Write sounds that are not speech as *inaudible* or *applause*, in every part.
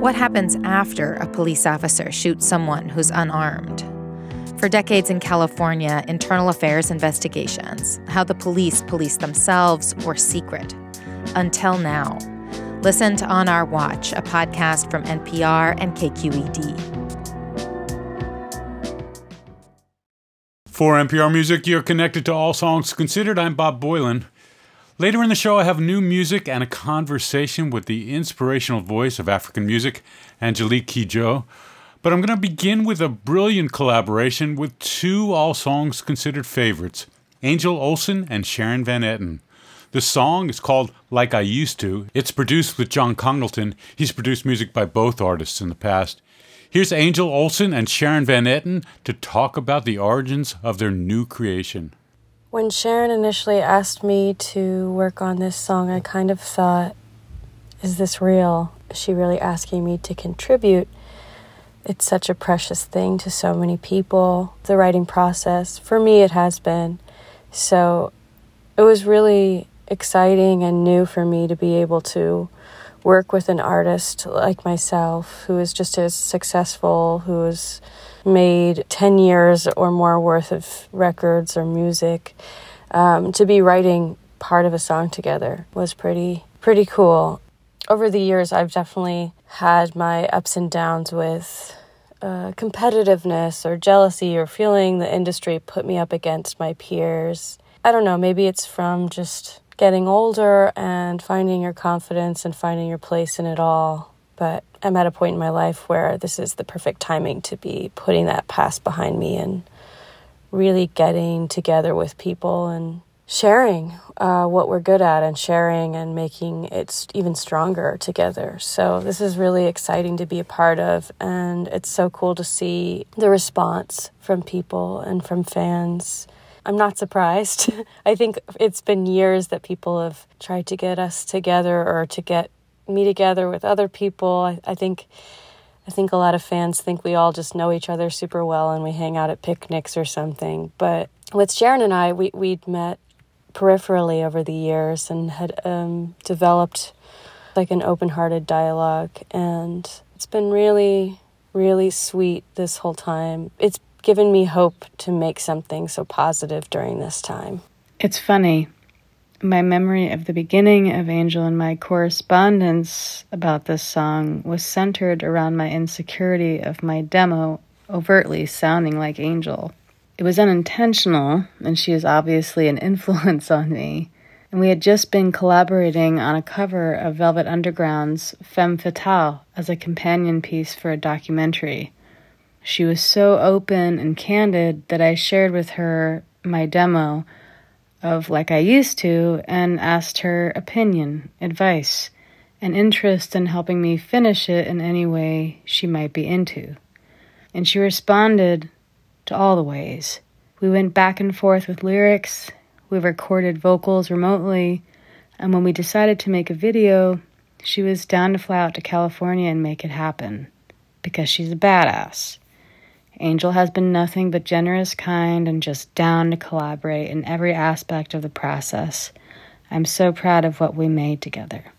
What happens after a police officer shoots someone who's unarmed? For decades in California, internal affairs investigations, how the police police themselves, were secret. Until now. Listen to On Our Watch, a podcast from NPR and KQED. For NPR Music, you're connected to All Songs Considered. I'm Bob Boilen. Later in the show, I have new music and a conversation with the inspirational voice of African music, Angelique Kidjo. But I'm going to begin with a brilliant collaboration with two All Songs Considered favorites, Angel Olsen and Sharon Van Etten. The song is called Like I Used to. It's produced with John Congleton. He's produced music by both artists in the past. Here's Angel Olsen and Sharon Van Etten to talk about the origins of their new creation. When Sharon initially asked me to work on this song, I kind of thought, is this real? Is she really asking me to contribute? It's such a precious thing to so many people, the writing process. For me, it has been. So it was really exciting and new for me to be able to work with an artist like myself who is just as successful, who is made 10 years or more worth of records or music. Um, to be writing part of a song together was pretty pretty cool. Over the years, I've definitely had my ups and downs with uh, competitiveness or jealousy or feeling the industry put me up against my peers. I don't know, maybe it's from just getting older and finding your confidence and finding your place in it all. But I'm at a point in my life where this is the perfect timing to be putting that past behind me and really getting together with people and sharing uh, what we're good at and sharing and making it even stronger together. So, this is really exciting to be a part of, and it's so cool to see the response from people and from fans I'm not surprised. *laughs* I think it's been years that people have tried to get us together or to get me together with other people. I, I think I think a lot of fans think we all just know each other super well and we hang out at picnics or something. But with Sharon and I, we we'd met peripherally over the years and had um, developed like an open-hearted dialogue, and it's been really, really sweet this whole time. It's given me hope to make something so positive during this time. It's funny. My memory of the beginning of Angel and my correspondence about this song was centered around my insecurity of my demo overtly sounding like Angel. It was unintentional, and she is obviously an influence on me. And we had just been collaborating on a cover of Velvet Underground's Femme Fatale as a companion piece for a documentary. She was so open and candid that I shared with her my demo of like I used to and asked her opinion, advice, and interest in helping me finish it in any way she might be into. And she responded to all the ways. We went back and forth with lyrics, we recorded vocals remotely, and when we decided to make a video, she was down to fly out to California and make it happen because she's a badass. Angel has been nothing but generous, kind, and just down to collaborate in every aspect of the process. I'm so proud of what we made together.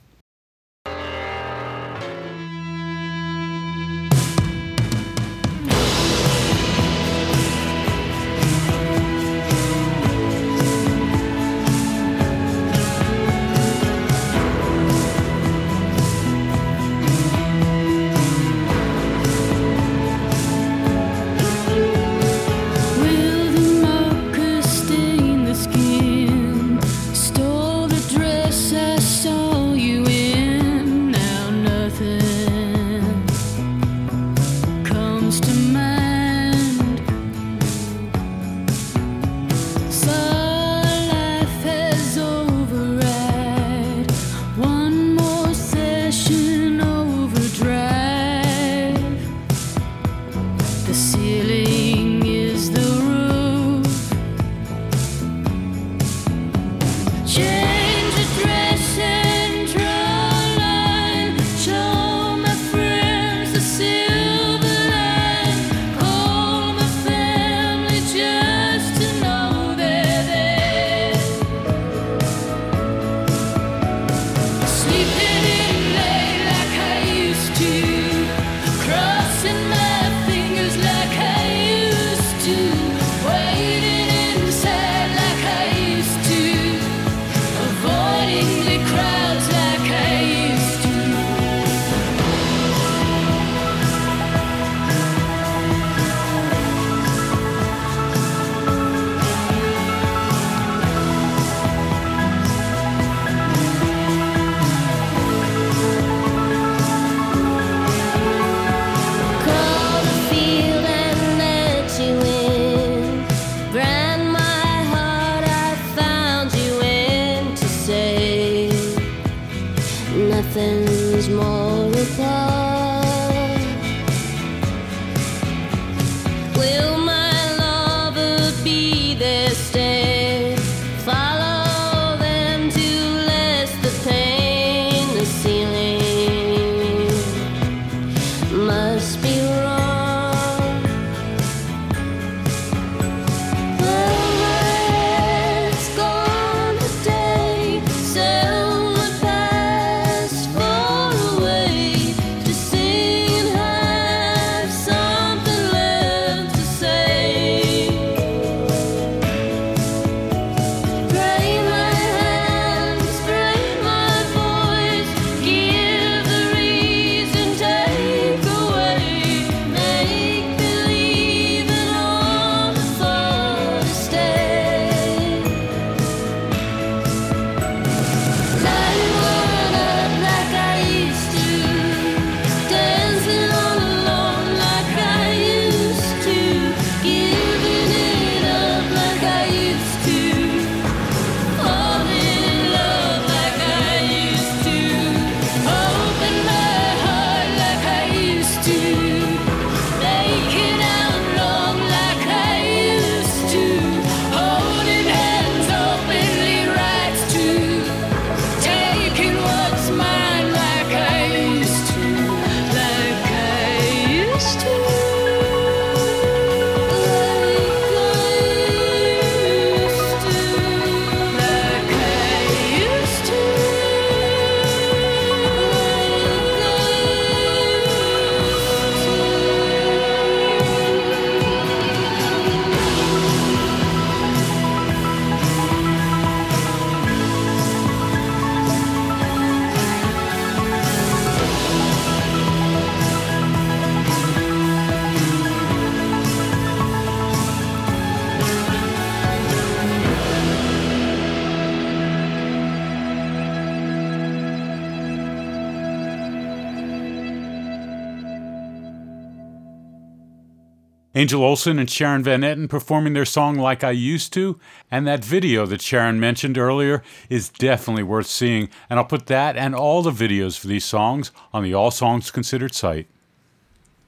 Angel Olsen and Sharon Van Etten performing their song Like I Used to, and that video that Sharon mentioned earlier is definitely worth seeing, and I'll put that and all the videos for these songs on the All Songs Considered site.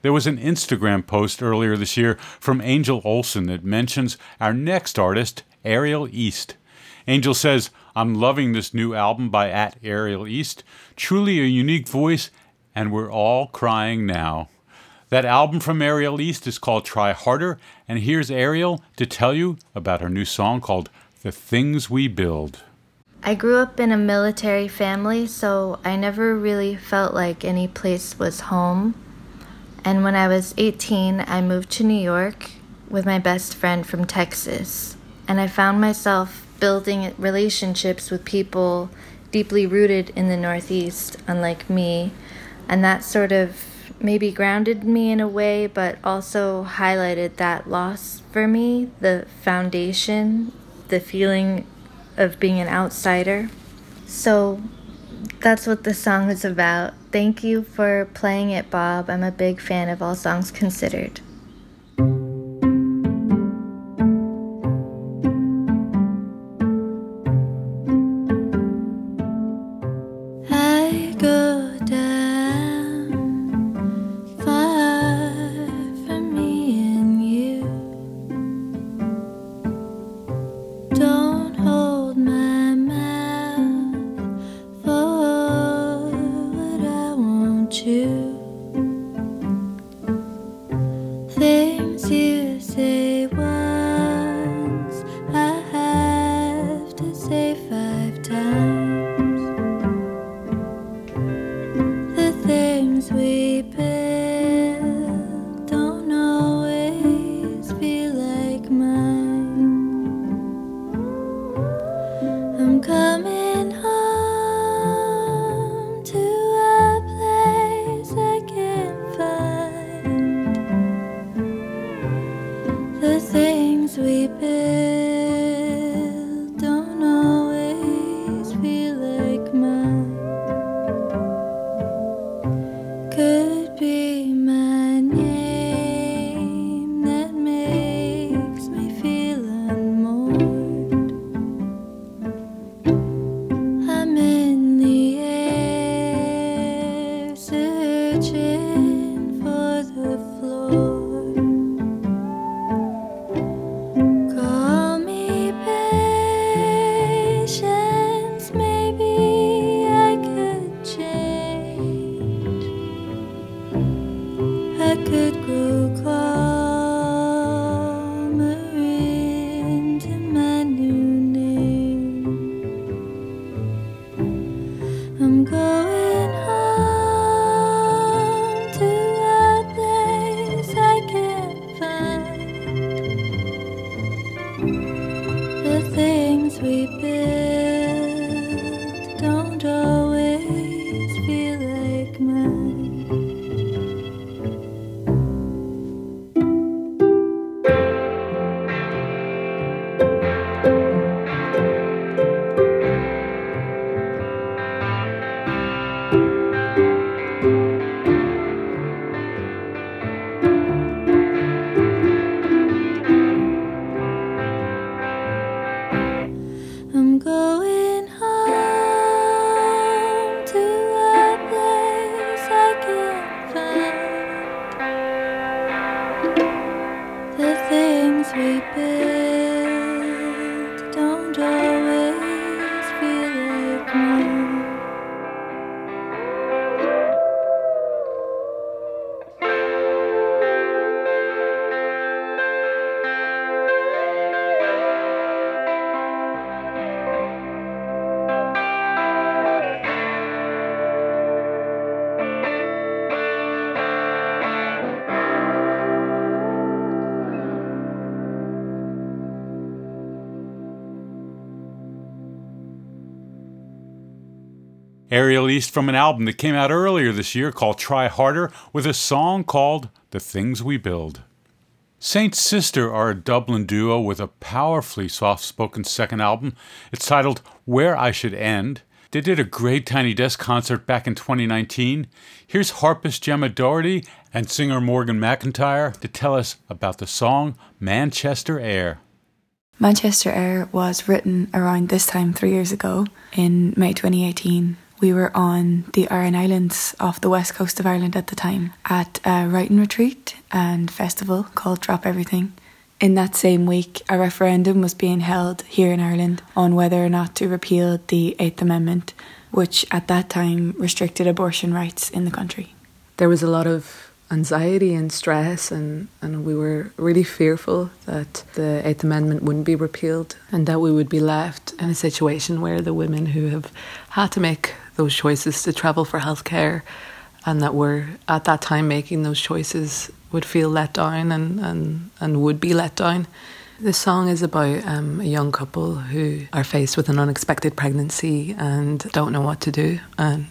There was an Instagram post earlier this year from Angel Olsen that mentions our next artist, Ariel East. Angel says, I'm loving this new album by at Ariel East. Truly a unique voice, and we're all crying now. That album from Ariel East is called Try Harder, and here's Ariel to tell you about her new song called The Things We Build. I grew up in a military family, so I never really felt like any place was home. And when I was 18, I moved to New York with my best friend from Texas. And I found myself building relationships with people deeply rooted in the Northeast, unlike me. And that sort of maybe grounded me in a way, but also highlighted that loss for me the foundation, the feeling of being an outsider. So that's what the song is about. Thank you for playing it, Bob. I'm a big fan of All Songs Considered. Ariel East from an album that came out earlier this year called Try Harder with a song called The Things We Build. Saint Sister are a Dublin duo with a powerfully soft spoken second album. It's titled Where I Should End. They did a great Tiny Desk concert back in 2019. Here's harpist Gemma Doherty and singer Morgan McIntyre to tell us about the song Manchester Air. Manchester Air was written around this time three years ago in May 2018. We were on the Aran Islands off the west coast of Ireland at the time at a writing retreat and festival called Drop Everything. In that same week, a referendum was being held here in Ireland on whether or not to repeal the Eighth Amendment, which at that time restricted abortion rights in the country. There was a lot of anxiety and stress, and, and we were really fearful that the Eighth Amendment wouldn't be repealed and that we would be left in a situation where the women who have had to make those choices to travel for healthcare and that were at that time making those choices would feel let down and, and, and would be let down. The song is about um, a young couple who are faced with an unexpected pregnancy and don't know what to do and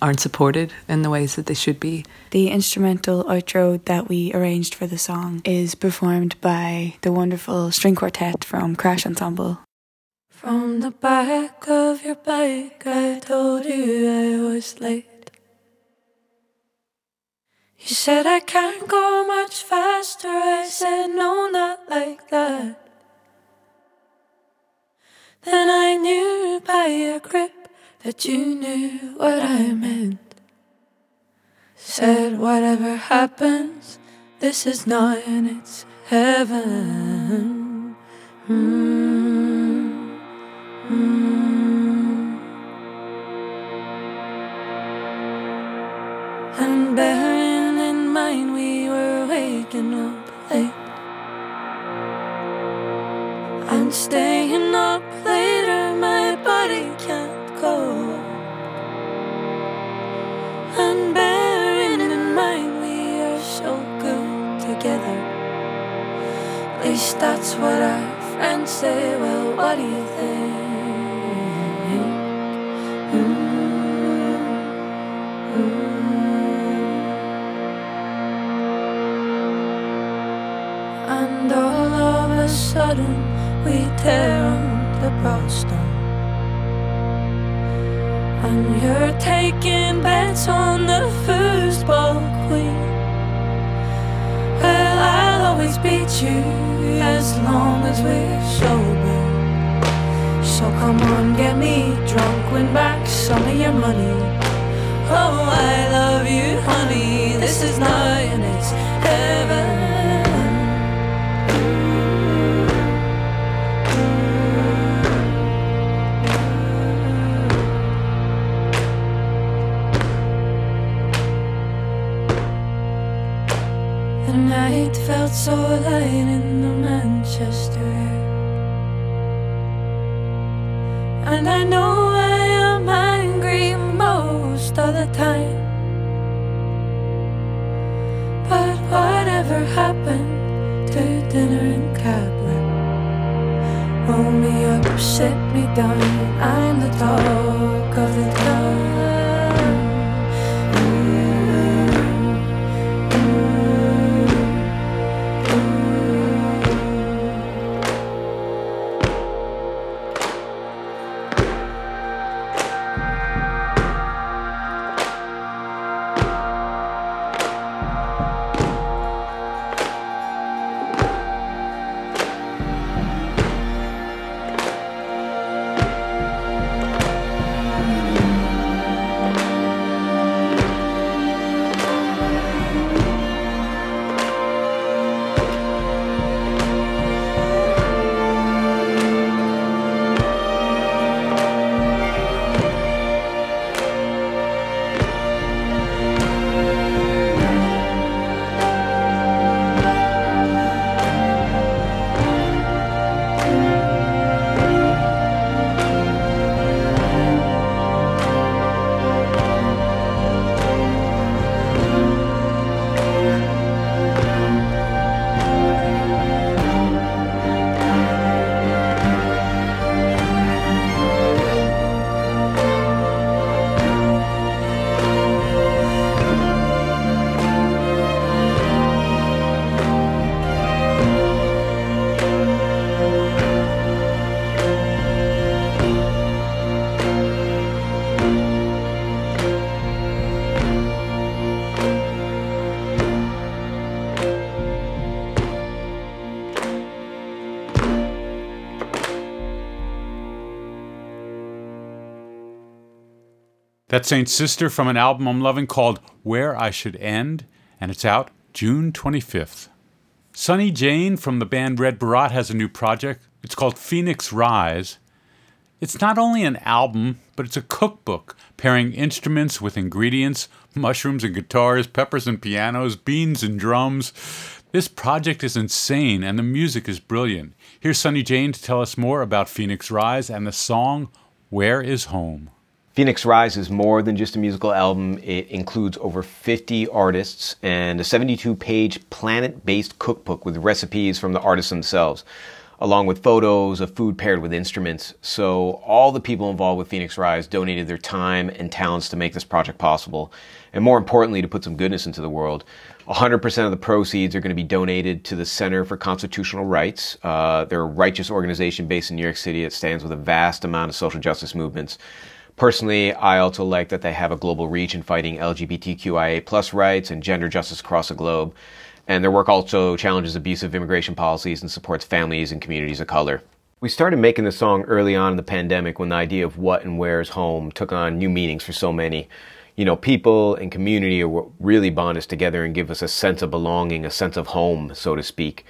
aren't supported in the ways that they should be. The instrumental outro that we arranged for the song is performed by the wonderful string quartet from Crash Ensemble. From the back of your bike, I told you I was late. You said I can't go much faster. I said no, not like that. Then I knew by your grip that you knew what I meant. Said whatever happens, this is not and it's heaven. Mm, waking up late and staying up later, my body can't go. And bearing in mind we are so good together. At least that's what our friends say. Well, what do you think? Sudden we tear on the broadstone. And you're taking bets on the first ball queen. Well, I'll always beat you as long as we're sober. So come on, get me drunk, win back some of your money. Oh, I love you, honey. This is not and it's heaven. That's Saint Sister from an album I'm loving called Where I Should End, and it's out June 25th. Sunny Jain from the band Red Baraat has a new project. It's called Phoenix Rise. It's not only an album, but it's a cookbook pairing instruments with ingredients mushrooms and guitars, peppers and pianos, beans and drums. This project is insane and the music is brilliant. Here's Sunny Jain to tell us more about Phoenix Rise and the song Where is Home. Phoenix Rise is more than just a musical album. It includes over 50 artists and a 72 page planet based cookbook with recipes from the artists themselves, along with photos of food paired with instruments. So, all the people involved with Phoenix Rise donated their time and talents to make this project possible, and more importantly, to put some goodness into the world. 100% of the proceeds are going to be donated to the Center for Constitutional Rights. Uh, they're a righteous organization based in New York City that stands with a vast amount of social justice movements. Personally, I also like that they have a global reach in fighting LGBTQIA plus rights and gender justice across the globe. And their work also challenges abusive immigration policies and supports families and communities of color. We started making the song early on in the pandemic when the idea of what and where is home took on new meanings for so many. You know, people and community really bond us together and give us a sense of belonging, a sense of home, so to speak.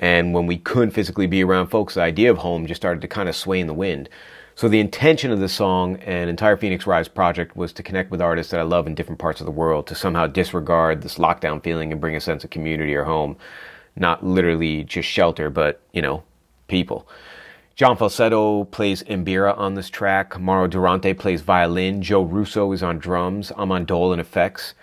And when we couldn't physically be around folks, the idea of home just started to kind of sway in the wind. So the intention of this song and entire Phoenix Rise project was to connect with artists that I love in different parts of the world, to somehow disregard this lockdown feeling and bring a sense of community or home. Not literally just shelter, but, you know, people. John Falsetto plays mbira on this track. Mauro Durante plays violin. Joe Russo is on drums. I'm on dhol and effects.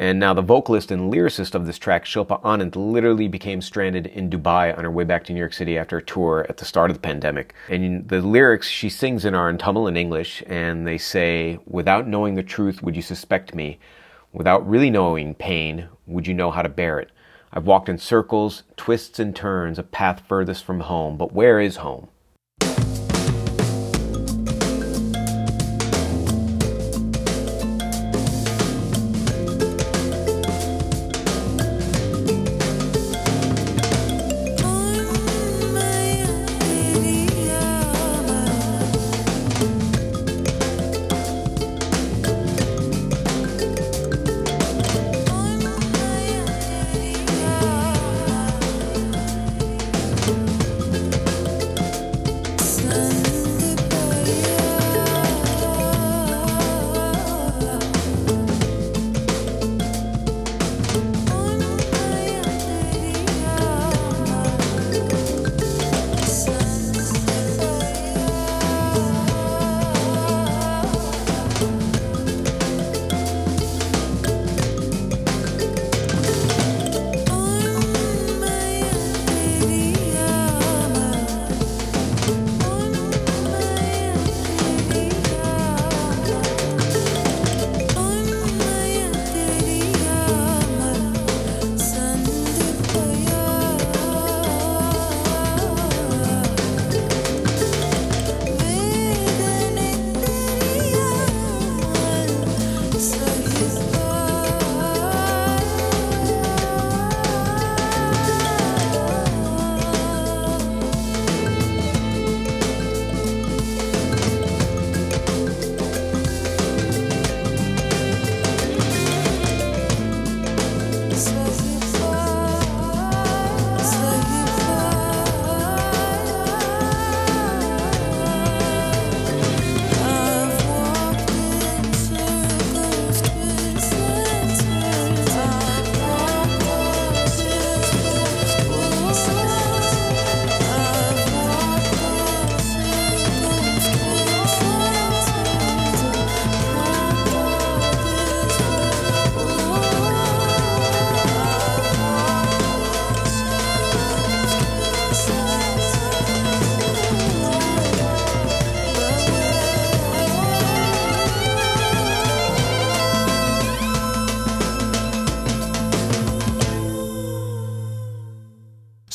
And now the vocalist and lyricist of this track, Shilpa Ananth, literally became stranded in Dubai on her way back to New York City after a tour at the start of the pandemic. And the lyrics she sings in are in Tamil and English, and they say, Without knowing the truth, would you suspect me? Without really knowing pain, would you know how to bear it? I've walked in circles, twists and turns, a path furthest from home, but where is home?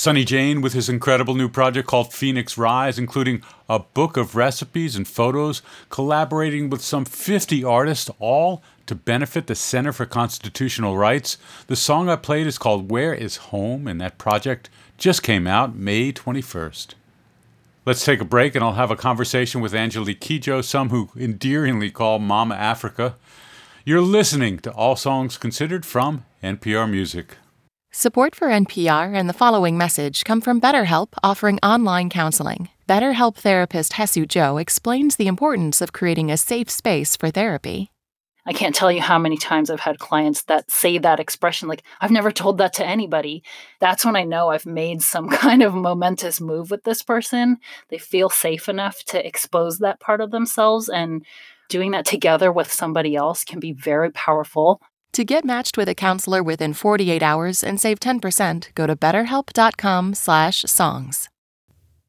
Sunny Jain with his incredible new project called Phoenix Rise, including a book of recipes and photos, collaborating with some 50 artists, all to benefit the Center for Constitutional Rights. The song I played is called Where is Home, and that project just came out May 21st. Let's take a break and I'll have a conversation with Angelique Kidjo, some who endearingly call Mama Africa. You're listening to All Songs Considered from NPR Music. Support for NPR and the following message come from BetterHelp offering online counseling. BetterHelp therapist Hesu Joe explains the importance of creating a safe space for therapy. I can't tell you how many times I've had clients that say that expression, like, I've never told that to anybody. That's when I know I've made some *laughs* kind of momentous move with this person. They feel safe enough to expose that part of themselves, and doing that together with somebody else can be very powerful. To get matched with a counselor within 48 hours and save 10%, go to betterhelp.com/songs.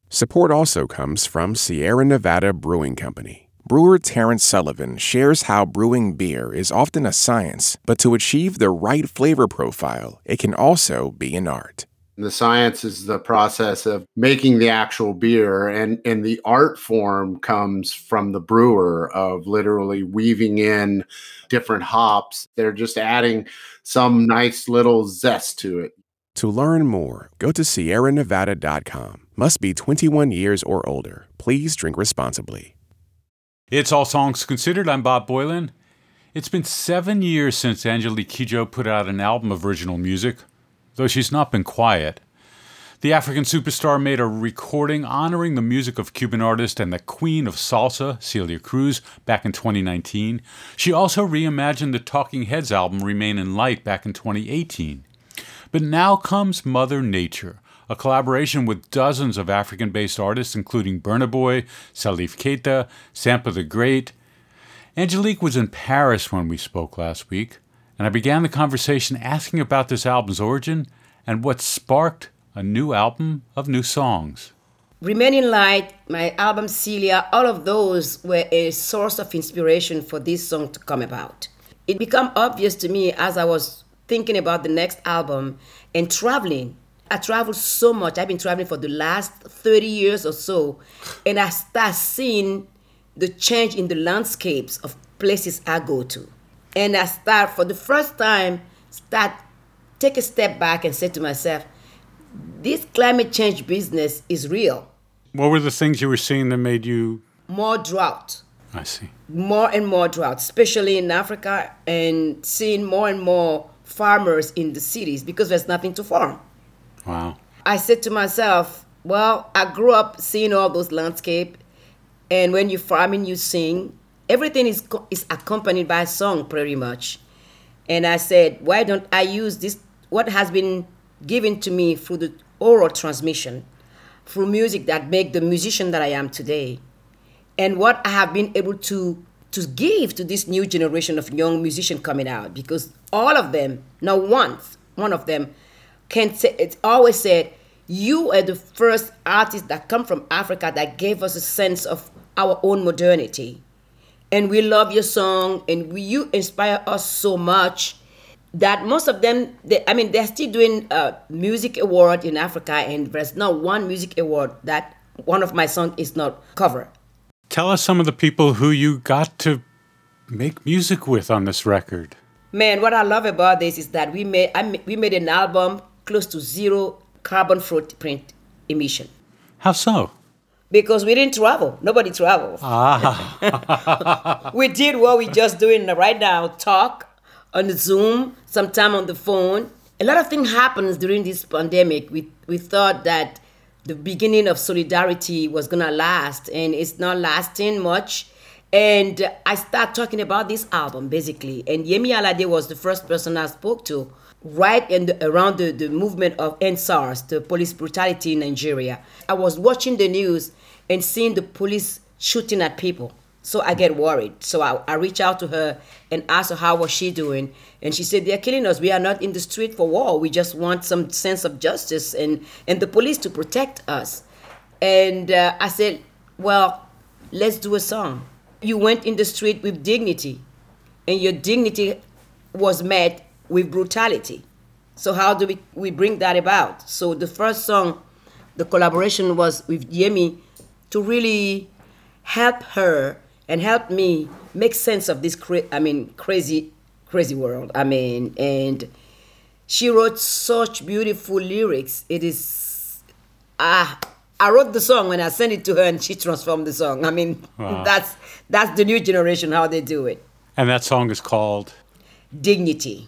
Support also comes from Sierra Nevada Brewing Company. Brewer Terrence Sullivan shares how brewing beer is often a science, but to achieve the right flavor profile, it can also be an art. The science is the process of making the actual beer, and, and the art form comes from the brewer of literally weaving in different hops. They're just adding some nice little zest to it. To learn more, go to sierranevada.com. Must be 21 years or older. Please drink responsibly. It's All Songs Considered. I'm Bob Boilen. It's been seven years since Angelique Kidjo put out an album of original music, though she's not been quiet. The African superstar made a recording honoring the music of Cuban artist and the queen of salsa, Celia Cruz, back in 2019. She also reimagined the Talking Heads album Remain in Light back in 2018. But now comes Mother Nature, a collaboration with dozens of African based artists, including Burna Boy, Salif Keita, Sampa the Great. Angelique was in Paris when we spoke last week, and I began the conversation asking about this album's origin and what sparked a new album of new songs. Remain in Light, my album Celia, all of those were a source of inspiration for this song to come about. It became obvious to me as I was thinking about the next album and traveling I traveled so much. I've been traveling for the last 30 years or so. And I start seeing the change in the landscapes of places I go to. And I start for the first time, start take a step back and say to myself, this climate change business is real. What were the things you were seeing that made you more drought? I see. More and more drought, especially in Africa, and seeing more and more farmers in the cities because there's nothing to farm. Wow. I said to myself, well, I grew up seeing all those landscape, and when you're farming, you sing. Everything is is accompanied by a song, pretty much. And I said, why don't I use this? What has been given to me through the oral transmission, through music that make the musician that I am today, and what I have been able to to give to this new generation of young musicians coming out, because all of them, not once, one of them can say it's always said you are the first artist that come from Africa that gave us a sense of our own modernity. And we love your song and we, you inspire us so much that most of them, they, I mean, they're still doing a music award in Africa and there's not one music award that one of my songs is not covered. Tell us some of the people who you got to make music with on this record. Man, what I love about this is that we made I, we made an album close to zero carbon footprint emission. How so? Because we didn't travel. Nobody traveled. Ah. *laughs* we did what we're just doing right now talk on the Zoom, sometime on the phone. A lot of things happens during this pandemic. We, we thought that the beginning of solidarity was going to last, and it's not lasting much. And I start talking about this album basically. And Yemi Alade was the first person I spoke to right the, around the, the movement of EndSARS, the police brutality in Nigeria. I was watching the news and seeing the police shooting at people. So I get worried. So I, I reach out to her and ask her how was she doing. And she said, they're killing us. We are not in the street for war. We just want some sense of justice and, and the police to protect us. And uh, I said, well, let's do a song. You went in the street with dignity and your dignity was met with brutality. So how do we, we bring that about? So the first song, the collaboration was with Yemi to really help her and help me make sense of this cra- I mean crazy crazy world. I mean and she wrote such beautiful lyrics. It is ah I wrote the song and I sent it to her, and she transformed the song. I mean, Wow. that's that's the new generation how they do it. And that song is called Dignity.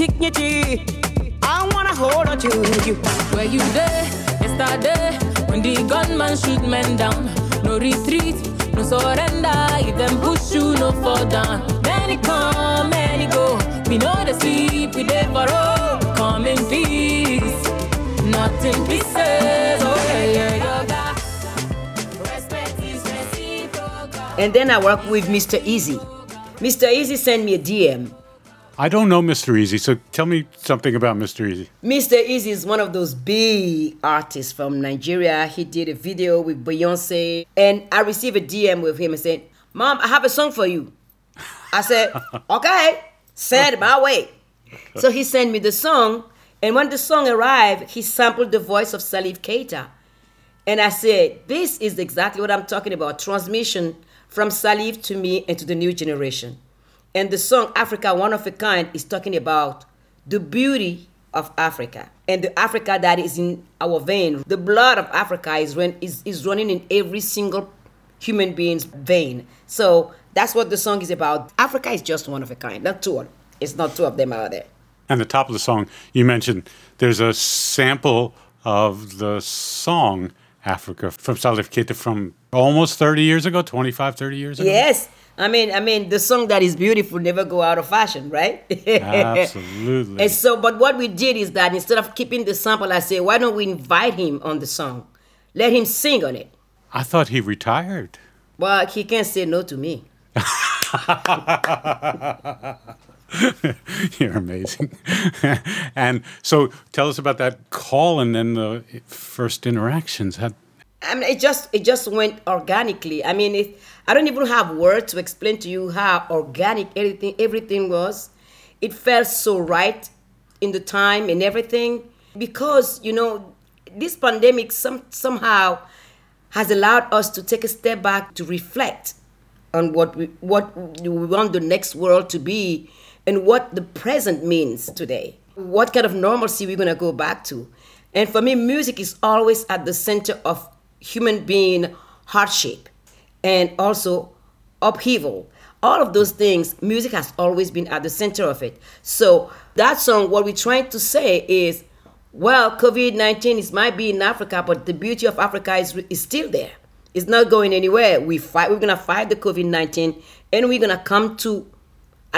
Dignity, I wanna hold on to you. Where you there, yesterday, when the gunman shoot men down. No retreat, no surrender. If them push you, no fall down. Many come, many go. We know the sleep, we there for all. Come in peace, not in pieces. Oh yeah, yeah, yoga. Respect is reciprocal. And then I work with Mr. Eazi. Mr. Eazi sent me a DM. I don't know Mr. Eazi, so tell me something about Mr. Eazi. Mr. Eazi is one of those big artists from Nigeria. He did a video with Beyonce, and I received a DM with him and said, "Mom, I have a song for you." I said, *laughs* "Okay, send it my way." So he sent me the song, and when the song arrived, he sampled the voice of Salif Keita, and I said, "This is exactly what I'm talking about: transmission from Salif to me and to the new generation." And the song Africa One of a Kind is talking about the beauty of Africa and the Africa that is in our vein. The blood of Africa is, run, is, is running in every single human being's vein. So that's what the song is about. Africa is just one of a kind, not two. It's not two of them out there. And the top of the song, you mentioned there's a sample of the song Africa from Salif Keita from almost 30 years ago, 25, 30 years ago. Yes. I mean, I mean, the song that is beautiful never go out of fashion, right? Absolutely. *laughs* And so, but what we did is that instead of keeping the sample, I said, why don't we invite him on the song? Let him sing on it. I thought he retired. Well, he can't say no to me. *laughs* *laughs* You're amazing. *laughs* and so tell us about that call and then the first interactions. How, I mean, it just it just went organically. I mean, it, I don't even have words to explain to you how organic everything everything was. It felt so right in the time and everything because you know this pandemic some somehow has allowed us to take a step back to reflect on what we what we want the next world to be and what the present means today. What kind of normalcy we're gonna go back to. And for me, music is always at the center of human being hardship and also upheaval. All of those things, music has always been at the center of it. So that song, what we're trying to say is, well, COVID 19 is might be in Africa, but the beauty of Africa is, is still there. It's not going anywhere. We fight, we're gonna fight the COVID 19 and we're gonna come to,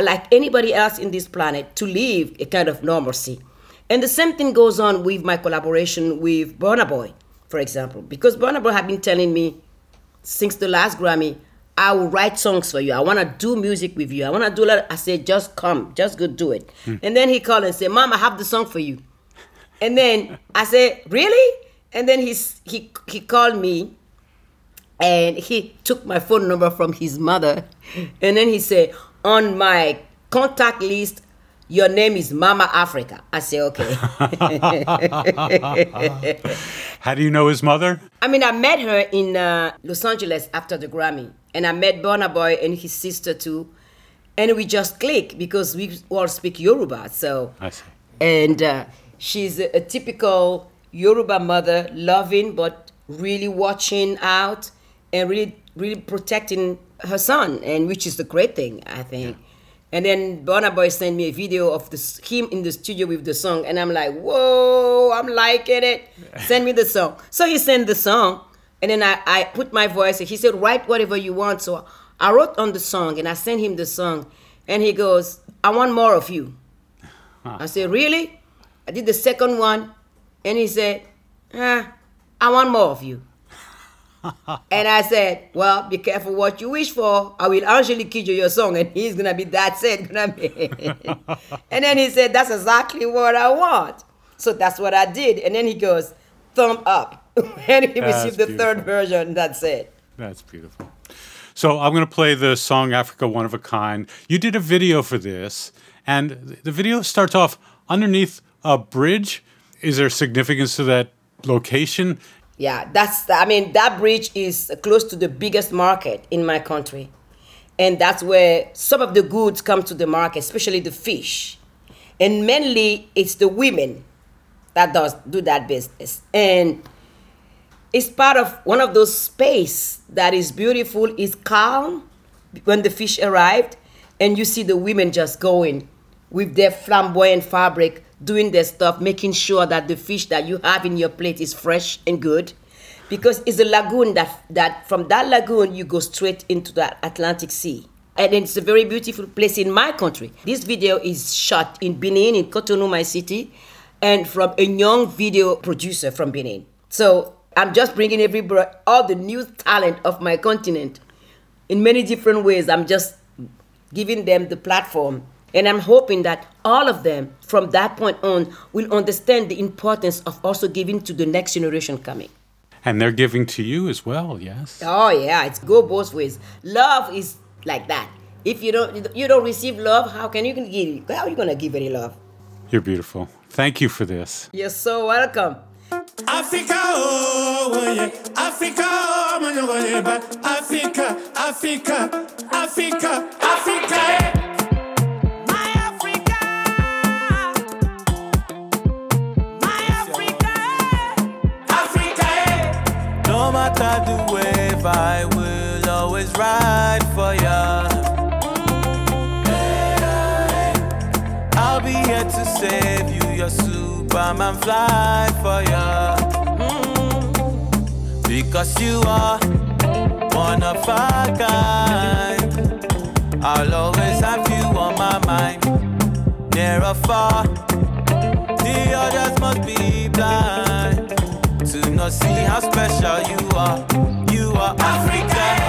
like anybody else in this planet, to live a kind of normalcy. And the same thing goes on with my collaboration with Burna Boy, for example, because Burna Boy had been telling me since the last Grammy, I will write songs for you. I want to do music with you. I want to do that. I said, just come, just go do it. Hmm. And then he called and said, Mom, I have the song for you. And then I said, really? And then he's, he he called me, and he took my phone number from his mother, *laughs* and then he said, on my contact list, your name is Mama Africa. I say, okay. *laughs* how do you know his mother? I mean, I met her in uh, Los Angeles after the Grammy, and I met Burna Boy and his sister too, and we just click because we all speak Yoruba. So, I see. and uh, she's a, a typical Yoruba mother, loving but really watching out and really, really protecting her son, and which is the great thing, I think. And then Burna Boy sent me a video of this, him in the studio with the song, and I'm like, whoa, I'm liking it. Send me the song. So he sent the song, and then I, I put my voice. He said, write whatever you want. So I wrote on the song, and I sent him the song, and he goes, I want more of you. I said, really? I did the second one, and he said, ah, I want more of you. *laughs* and I said, well, be careful what you wish for. I will actually Angelique Kidjo your song, and he's gonna be that's *laughs* it, gonna be. and then he said, that's exactly what I want. So that's what I did. And then he goes, thumb up. *laughs* and he That's received the beautiful. third version. That's it. That's beautiful. So I'm going to play the song Africa One of a Kind. You did a video for this, and the video starts off underneath a bridge. Is there significance to that location? Yeah, that's. I mean, that bridge is close to the biggest market in my country, and that's where some of the goods come to the market, especially the fish, and mainly it's the women that does do that business, and it's part of one of those space that is beautiful, is calm when the fish arrived, and you see the women just going with their flamboyant fabric, doing their stuff, making sure that the fish that you have in your plate is fresh and good. Because it's a lagoon that that from that lagoon you go straight into the Atlantic Sea. And it's a very beautiful place in my country. This video is shot in Benin, in Cotonou, my city, and from a young video producer from Benin. So I'm just bringing everybody, all the new talent of my continent in many different ways. I'm just giving them the platform. And I'm hoping that all of them from that point on will understand the importance of also giving to the next generation coming. And they're giving to you as well, yes? Oh yeah, it's go both ways. Love is like that. If you don't you don't receive love, how can you give? How are you gonna give any love? You're beautiful. Thank you for this. You're so welcome. Africa, oh, yeah. Africa, oh, man, you go, Africa, Africa, Africa, Africa. Africa, matter the wave, I will always ride for ya. I'll be here to save you, your Superman fly for ya. Mm. Because you are one of a kind. I'll always have you on my mind, near or far. The others must be blind to see how special you are. You are Africa.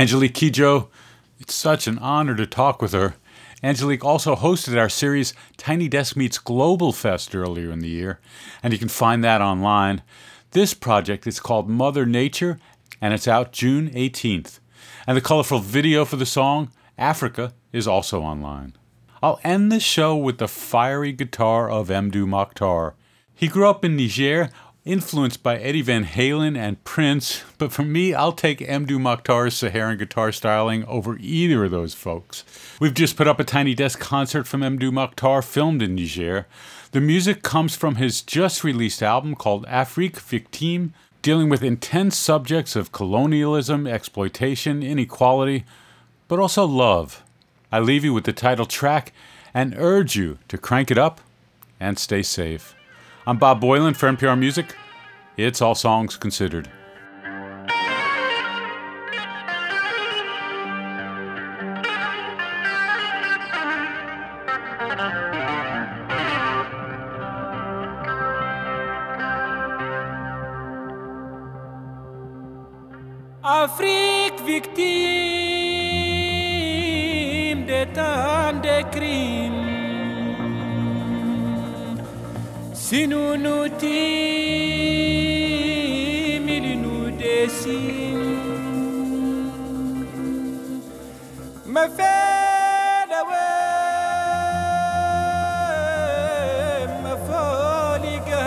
Angelique Kidjo, it's such an honor to talk with her. Angelique also hosted our series Tiny Desk Meets Global Fest earlier in the year, and you can find that online. This project is called Mother Nature, and it's out June 18th. And the colorful video for the song, Africa, is also online. I'll end this show with the fiery guitar of Mdou Moctar. He grew up in Niger, influenced by Eddie Van Halen and Prince, but for me, I'll take Mdou Moctar's Saharan guitar styling over either of those folks. We've just put up a tiny desk concert from Mdou Moctar filmed in Niger. The music comes from his just released album called Afrique Victime, dealing with intense subjects of colonialism, exploitation, inequality, but also love. I leave you with the title track and urge you to crank it up and stay safe. I'm Bob Boilen for NPR Music. It's All Songs Considered. Afrique victime de tant de crimes. Sinunuti milinu desim Mafada wa mafaliga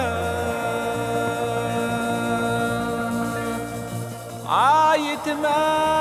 Ayet maa